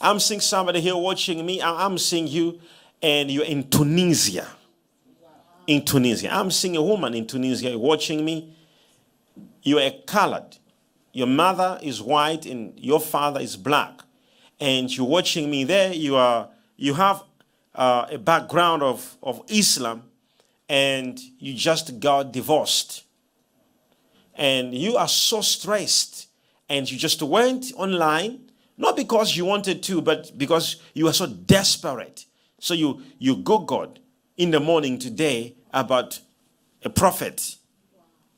I'm seeing somebody here watching me. I'm seeing you, and you're in Tunisia. In Tunisia. I'm seeing a woman in Tunisia watching me. You're a colored. Your mother is white and your father is black. And you're watching me there. You, are, you have uh, a background of, of Islam and you just got divorced. And you are so stressed. And you just went online, not because you wanted to, but because you are so desperate. So you, you Googled in the morning today about a prophet.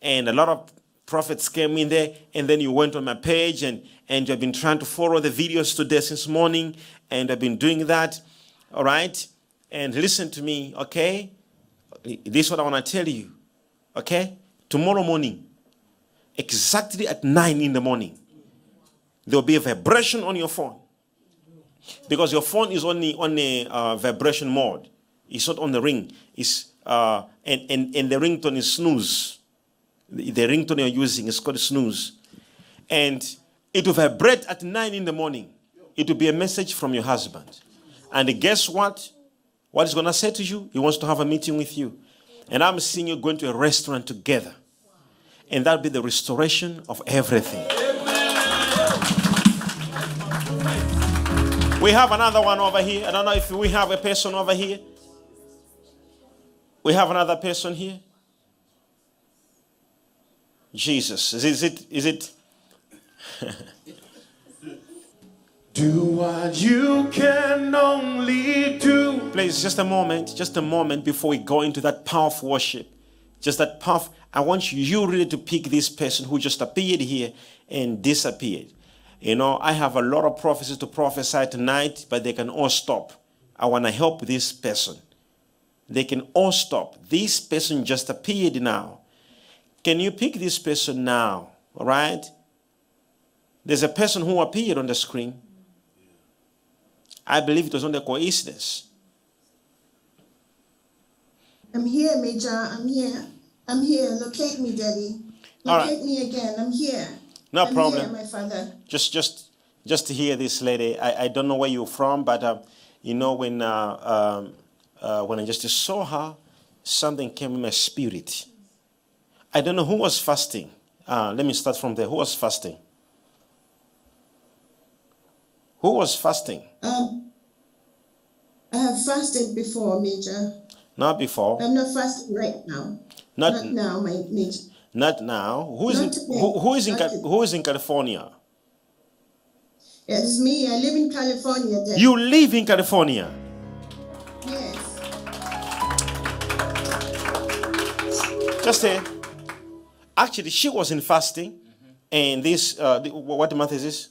And a lot of prophets came in there, and then you went on my page and, and you've been trying to follow the videos today since morning, and I've been doing that. All right? And listen to me, okay? This is what I want to tell you. Okay? Tomorrow morning, exactly at 9 in the morning, there'll be a vibration on your phone. Because your phone is only on a uh, vibration mode. It's not on the ring. It's, uh, and, and, and the ringtone is snooze. The, the ringtone you're using is called snooze. And it will vibrate at 9 in the morning. It will be a message from your husband. And guess what? What he's going to say to you? He wants to have a meeting with you. And I'm seeing you going to a restaurant together. And that'll be the restoration of everything. We have another one over here. I don't know if we have a person over here. We have another person here. Jesus. Is it, is it? Do what you can only do. Please, just a moment, just a moment before we go into that powerful worship. Just that powerful. I want you really to pick this person who just appeared here and disappeared. You know, I have a lot of prophecies to prophesy tonight, but they can all stop. I want to help this person. They can all stop. This person just appeared now. Can you pick this person now? All right? There's a person who appeared on the screen. I believe it was only a coincidence. I'm here, Major. I'm here. I'm here. Locate me, Daddy. All right. Locate me again. I'm here. No I'm problem. Here, my father. just just just to hear this lady i, I don't know where you're from but um, you know when uh, um, uh, when i just saw her something came in my spirit i don't know who was fasting uh, let me start from there who was fasting who was fasting Um, I have fasted before, Major. not before I'm not fasting right now. not Not now, my Major. Not now who is Not in, who, who is in Not Ca- today. who is in california It's me. I live in California, Daddy. you live in california Yes. Just say, actually, she was in fasting, and this, uh, the, what month is this?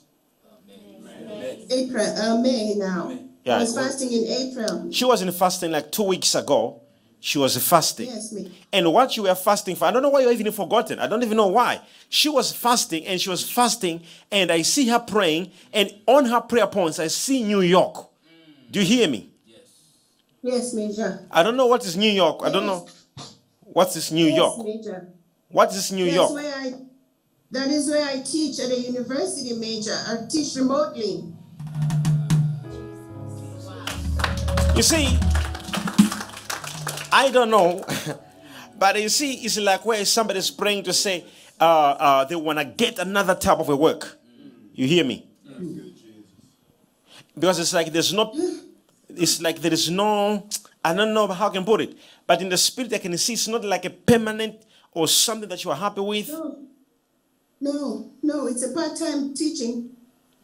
April, uh, May now. Yeah, I was fasting in April. She was in fasting like two weeks ago. She was fasting. Yes, me. And what you were fasting for, I don't know why you're even forgotten. I don't even know why. She was fasting and she was fasting, and I see her praying, and on her prayer points, I see New York. Do you hear me? Yes, Major. I don't know what is New York. I don't know. What is New Yes, York? Major. What is New That's York? where I. That is where I teach at a university, Major. I teach remotely. You see, I don't know, but you see, it's like where somebody's praying to say uh, uh, they want to get another type of a work. You hear me? Because it's like there's no, it's like there is no, I don't know how I can put it, but in the spirit I can see it's not like a permanent or something that you are happy with. No, no, no. It's a part-time teaching.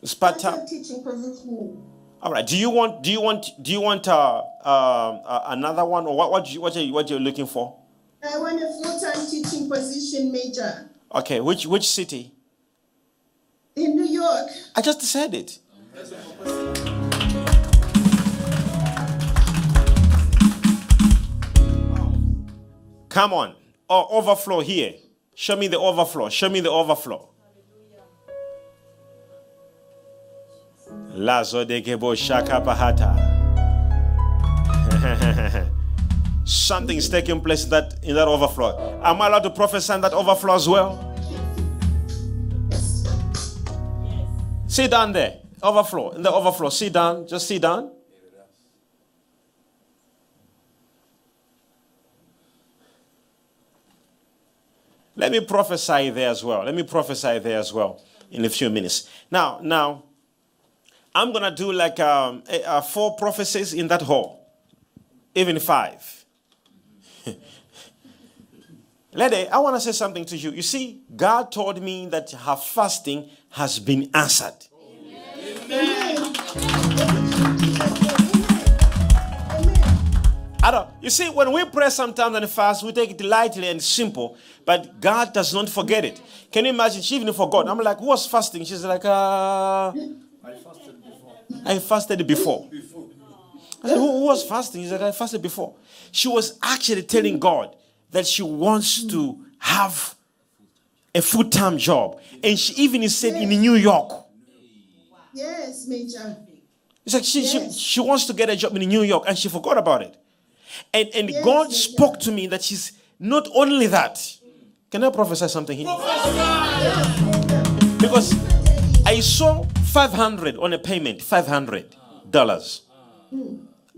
It's part Part-time time. teaching position. All right. Do you want? Do you want? Do you want uh, uh, uh, another one, or what? What? You, what are you? What you're looking for? I want a full-time teaching position, Major. Okay. Which which city? In New York. I just said it. Come on. Oh, overflow here. Show me the overflow. Show me the overflow. Lazo de gebo shaka pahata. Something is taking place in that in that overflow. Am I allowed to prophesy in that overflow as well? Sit down there. overflow. In the overflow. Sit down. Just sit down. Let me prophesy there as well. Let me prophesy there as well in a few minutes. Now, now, I'm gonna do like um, four prophecies in that hall, even five. Lady, I want to say something to you. You see, God told me that her fasting has been answered. I don't, you see, when we pray sometimes and fast, we take it lightly and simple, but God does not forget it. Can you imagine? She even forgot. I'm like, who was fasting? She's like, uh, I fasted before. I said, who, who was fasting? He said, I fasted before. She was actually telling God that she wants to have a full time job. And she even said in New York. Yes, Major. It's like she, she, Yes. she wants to get a job in New York and she forgot about it. And, and Yes, God yes, spoke to me that she's not only that. Can I prophesy something here? Because I saw 500 on a payment, $500.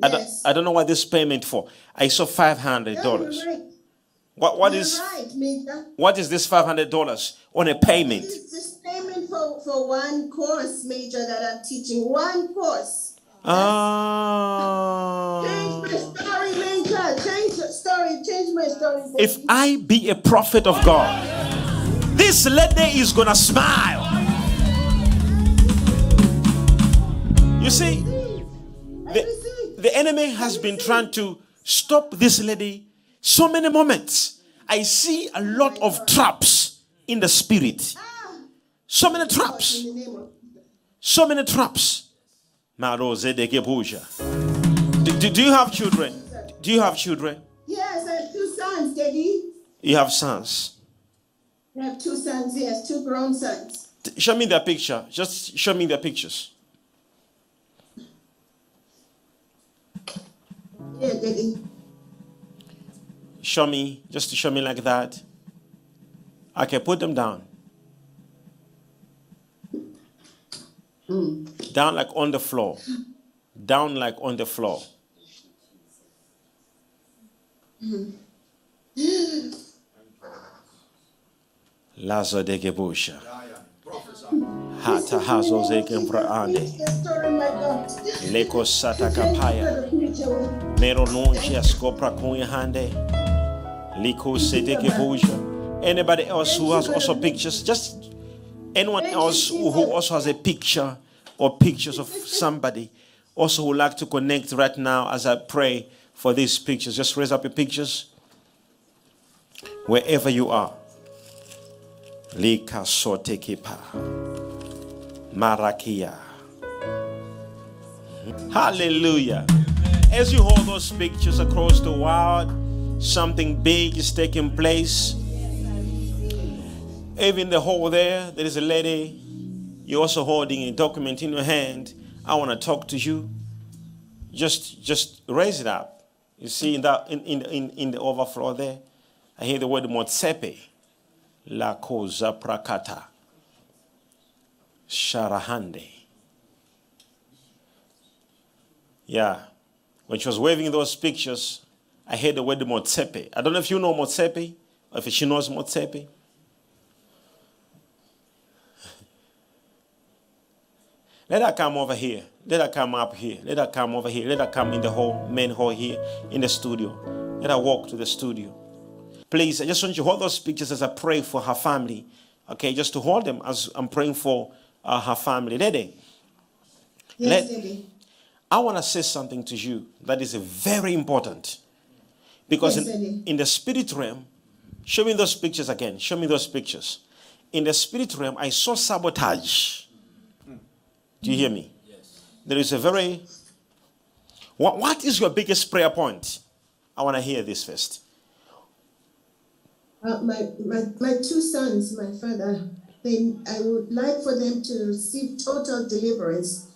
I, don't, I don't know what this payment for. I saw $500. Yeah, you're right. What, what is right, what is this $500 on a payment? It's just payment for, for one course, Major, that I'm teaching. One course. Ah. Change my story, Major. Change the story. Change my story. baby. If I be a prophet of God, this lady is gonna smile. You see, the, the enemy has been trying to stop this lady so many moments. I see a lot of traps in the spirit. So many traps. In the name of So many traps. Do, do, do you have children? Do you have children? Yes, I have two sons, Daddy. You have sons. I have two sons, yes, two grown sons. Show me their picture. Just show me their pictures. Yeah, Daddy. Show me, just to show me like that. Okay, put them down. Hmm. Down like on the floor. Down like on the floor. Hmm. Lazo de Gebusha. Hata hazo zekembra ande. Finish the story, my God. Leko sata Thank you kapaya. For the future. Mero nunja scopra kunye hande. Liko sete kebuja. Anybody else who has also pictures? Just anyone else who, who also has a picture or pictures of somebody also would like to connect right now as I pray for these pictures. Just raise up your pictures wherever you are. Lika sote kipa. Marakia. Hallelujah. As you hold those pictures across the world, something big is taking place. Even the hole there, there is a lady. You're also holding a document in your hand. I want to talk to you. Just, just raise it up. You see in that in, in, in, the overflow there, I hear the word motsepe. La cosa prakata. Sharahande. Yeah. When she was waving those pictures, I heard the word Motsepe. I don't know if you know Motsepe, or if she knows Motsepe. Let her come over here. Let her come up here. Let her come over here. Let her come in the hall, main hall here in the studio. Let her walk to the studio. Please, I just want you to hold those pictures as I pray for her family. Okay, just to hold them as I'm praying for uh, her family. Lady, Yes, Let- Daddy. I want to say something to you that is very important. Because in, in the spirit realm, show me those pictures again. Show me those pictures. In the spirit realm, I saw sabotage. Do you hear me? Yes. There is a very. What, what is your biggest prayer point? I want to hear this first. Uh, my, my, my two sons, my father, they, I would like for them to receive total deliverance.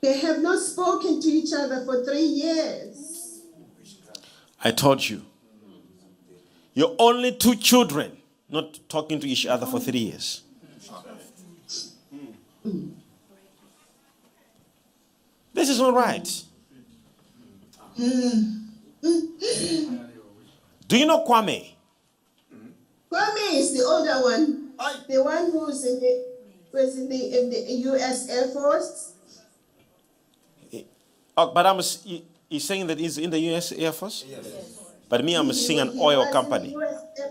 They have not spoken to each other for three years. I told you. Your only two children not talking to each other for three years. This is not right. Do you know Kwame? Kwame is the older one, the one who's in the was in the in the U.S. Air Force. Oh, but I'm s- he- he's saying that he's in the U.S. Air Force. Yes. But me, I'm seeing an oil company. the US Air-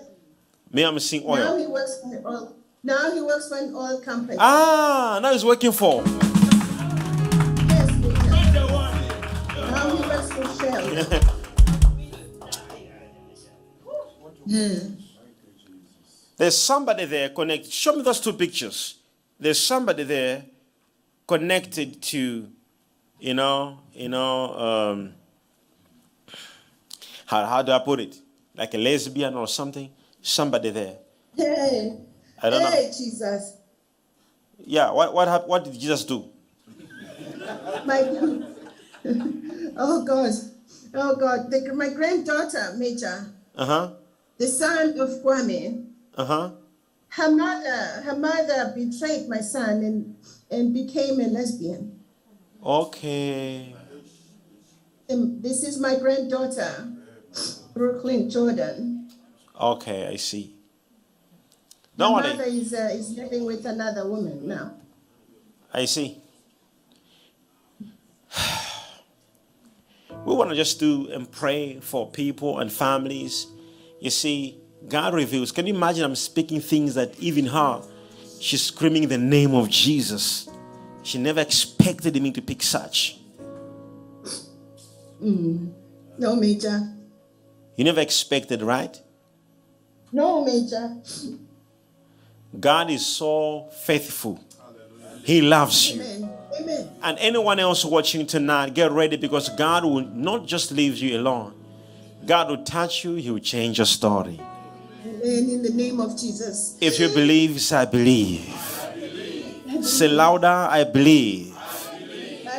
Me, I'm seeing Now oil. he works for an oil. Now he works for an oil company. Ah, now he's working for. Yes, Major. Now he works for Shell. There's somebody there connected. Show me those two pictures. There's somebody there connected to, you know, you know, um, how, how do I put it? Like a lesbian or something. Somebody there. Hey, I don't know. hey, Jesus. Yeah. What what What did Jesus do? My, oh God, oh God. The, my granddaughter, Major, Uh huh. the son of Kwame, Uh huh. her mother, her mother betrayed my son and and became a lesbian. Okay. And this is my granddaughter, Brooklyn Jordan. Okay. I see. My Don't mother worry. is uh, is living with another woman now. I see. We want to just do and pray for people and families. You see, God reveals. Can you imagine? I'm speaking things that even her, she's screaming the name of Jesus. She never expected me to pick such. Mm. No, Major. You never expected, right? No, Major. God is so faithful. He loves you. Amen. Amen. And anyone else watching tonight, get ready because God will not just leave you alone. God will touch you, He will change your story. Amen. In the name of Jesus. If you believe, say, I believe. Say louder, I believe.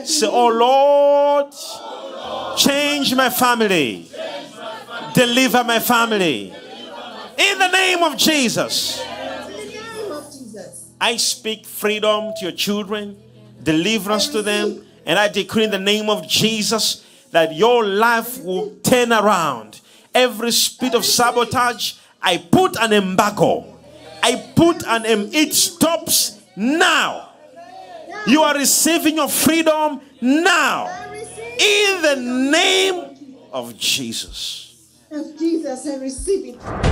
Say, Oh Lord, change my family, deliver my family. In the name of Jesus, In the name of Jesus. I speak freedom to your children, deliverance to them, and I decree in the name of Jesus that your life will turn around. Every spirit of sabotage, I put an embargo. I put an em- it stops now. You are receiving your freedom now. In the name of Jesus. of Jesus. I receive it.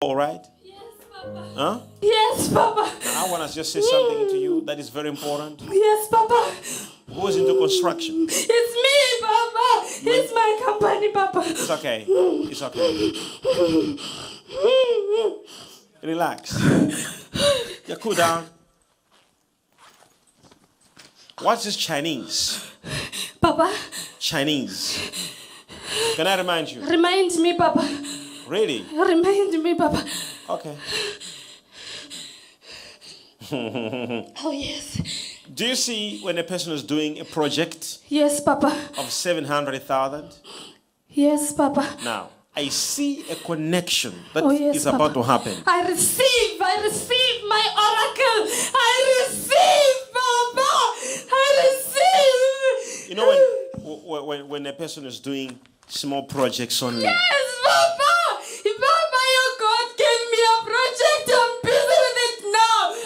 All right? Yes, Papa. Huh? Yes, Papa. I want to just say something to you that is very important. Yes, Papa. Who is into construction? It's me, Papa. It's my company, Papa. It's okay. It's okay. Relax. Yeah, cool down. What's this Chinese? Papa, Chinese. Can I remind you? remind me, Papa. Really? Remind me, Papa. Okay. Oh, yes. Do you see when a person is doing a project Yes, Papa. of 700,000? Yes, Papa. Now, I see a connection that is Oh, yes, about Papa. to happen. I receive, I receive my oracle. I receive, Papa. I receive. You know, when, when, when, when a person is doing small projects only, Yes, Papa. Papa,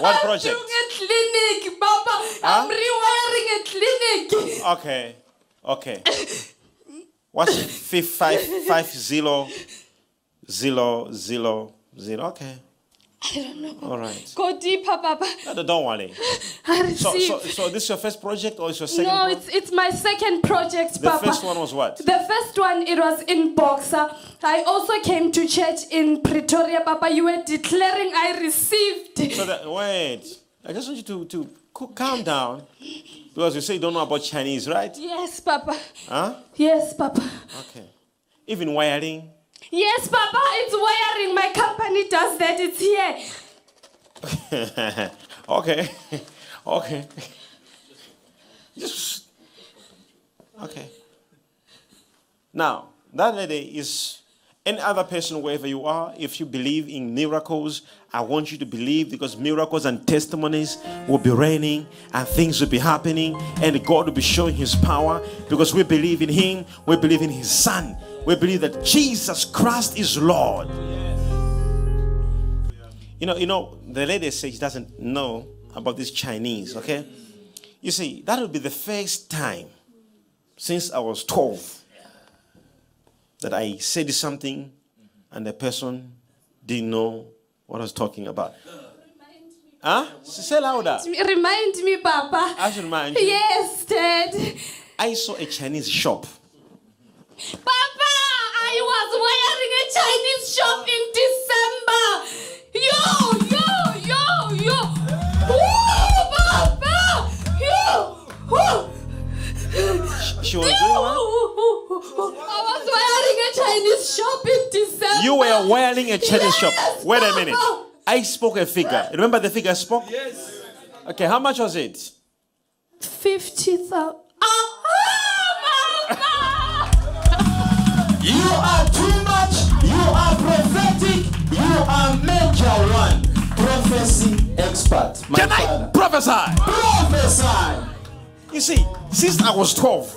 What I'm project? doing a clinic, Papa. Huh? I'm rewiring a clinic. Okay. Okay. What's five five five zero zero zero zero? Okay. I don't know. All right. Go deeper, Papa. No, Don't worry. I So, receive. so, so this is your first project or is your second? no, it's it's my second project, Papa. the first one was what? The first one, it was in Boxer. I also came to church in Pretoria, Papa. You were declaring I received. So that wait, I just want you to to calm down because you say you don't know about Chinese, right? Yes, Papa. Huh? Yes, Papa. Okay. Even wiring. Yes, Papa. It's wiring. My company does that. It's here. okay. okay. Just okay. Now, that lady is any other person, wherever you are, if you believe in miracles, I want you to believe because miracles and testimonies will be raining and things will be happening and God will be showing his power because we believe in him, we believe in his son, we believe that Jesus Christ is Lord. You know, you know, the lady says she doesn't know about this Chinese, okay? You see, that will be the first time since I was 12 that I said something and the person didn't know what I was talking about. Huh? Say louder. Remind me, Papa. I should remind you. Yes, Dad. I saw a Chinese shop. Papa, I was wearing a Chinese shop in December. Yo, yo, yo, yo. Woo, Papa. Yo. Woo. She was doing what? I was wearing a Chinese shop in December. You were wearing a Chinese shop. Yes, Wait a minute. I spoke a figure. Remember the figure I spoke? Yes. Okay, how much was it? 50,000. Are too much. You are prophetic. You are major one. Prophecy expert. Can I father. prophesy? Prophesy. You see, since I was 12,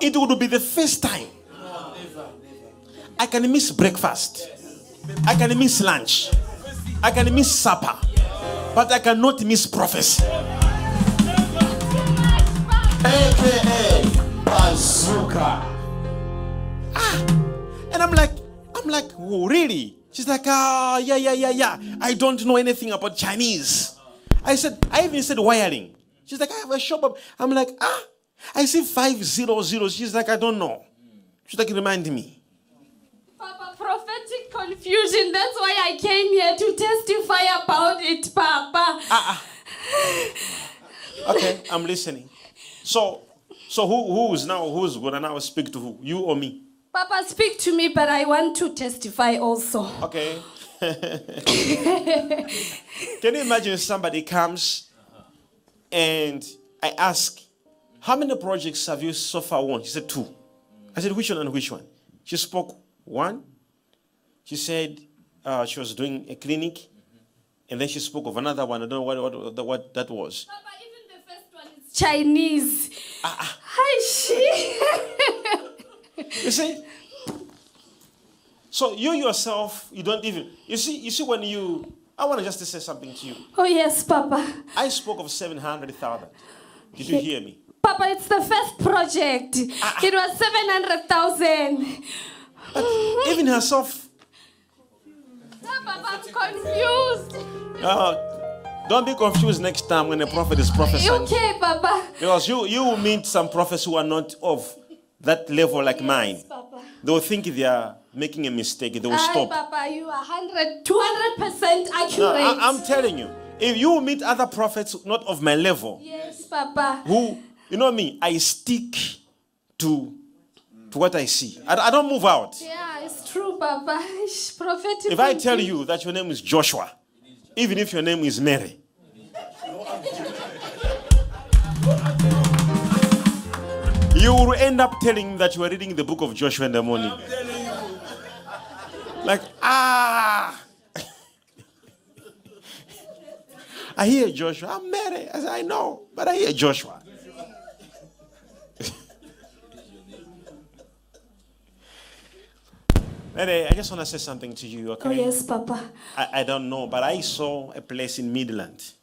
it would be the first time I can miss breakfast, I can miss lunch, I can miss supper, but I cannot miss prophecy. AKA Bazooka. And I'm like, I'm like, oh, really? She's like, ah, yeah, yeah, yeah, yeah. I don't know anything about Chinese. I said, I even said wiring. She's like, I have a shop. Up. I'm like, ah, I see five zero zero. She's like, I don't know. She's like, remind me. Papa, prophetic confusion. That's why I came here to testify about it, Papa. Okay, I'm listening. So, so who who's now who's gonna now speak to who? You or me? Papa, speak to me, but I want to testify also. Okay. Can you imagine if somebody comes and I ask, how many projects have you so far won? She said two. I said, which one and which one? She spoke one. She said uh, she was doing a clinic, and then she spoke of another one. I don't know what, what, what that was. Papa, even the first one is Chinese. Hi, she. You see? So you yourself, you don't even you see, you see when you I want to just say something to you. oh, yes, Papa. I spoke of seven hundred thousand. Did you hear me? Papa, it's the first project. It was 700,000. Even herself. Papa, I'm confused. Uh, don't be confused next time when a prophet is prophesying. Okay, Papa. Because you, you will meet some prophets who are not of that level like mine. Papa. They will think they are making a mistake. They will Aye, stop. Papa, you are 100, 200% accurate. No, I, am telling you, if you meet other prophets not of my level, Yes, Papa. who, you know me, I stick to, to what I see. I, I don't move out. Yeah, it's true, Papa. Prophetic. If I tell you that your name is Joshua, even if your name is Mary, you will end up telling that you are reading the book of Joshua in the morning. Like, ah. I hear Joshua. I'm Mary. I said, I know, but I hear Joshua. Mary, I just want to say something to you, okay? Oh, yes, Papa. I, I don't know, but I saw a place in Midrand.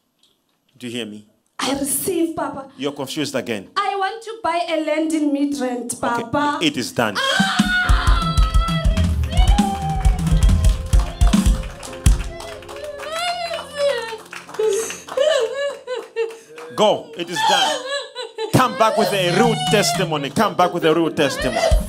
Do you hear me? I receive, Papa. You're confused again. I want to buy a land in Midrand, Okay, Papa. It is done. Ah! Go. It is done. Come back with a real testimony. Come back with a real testimony.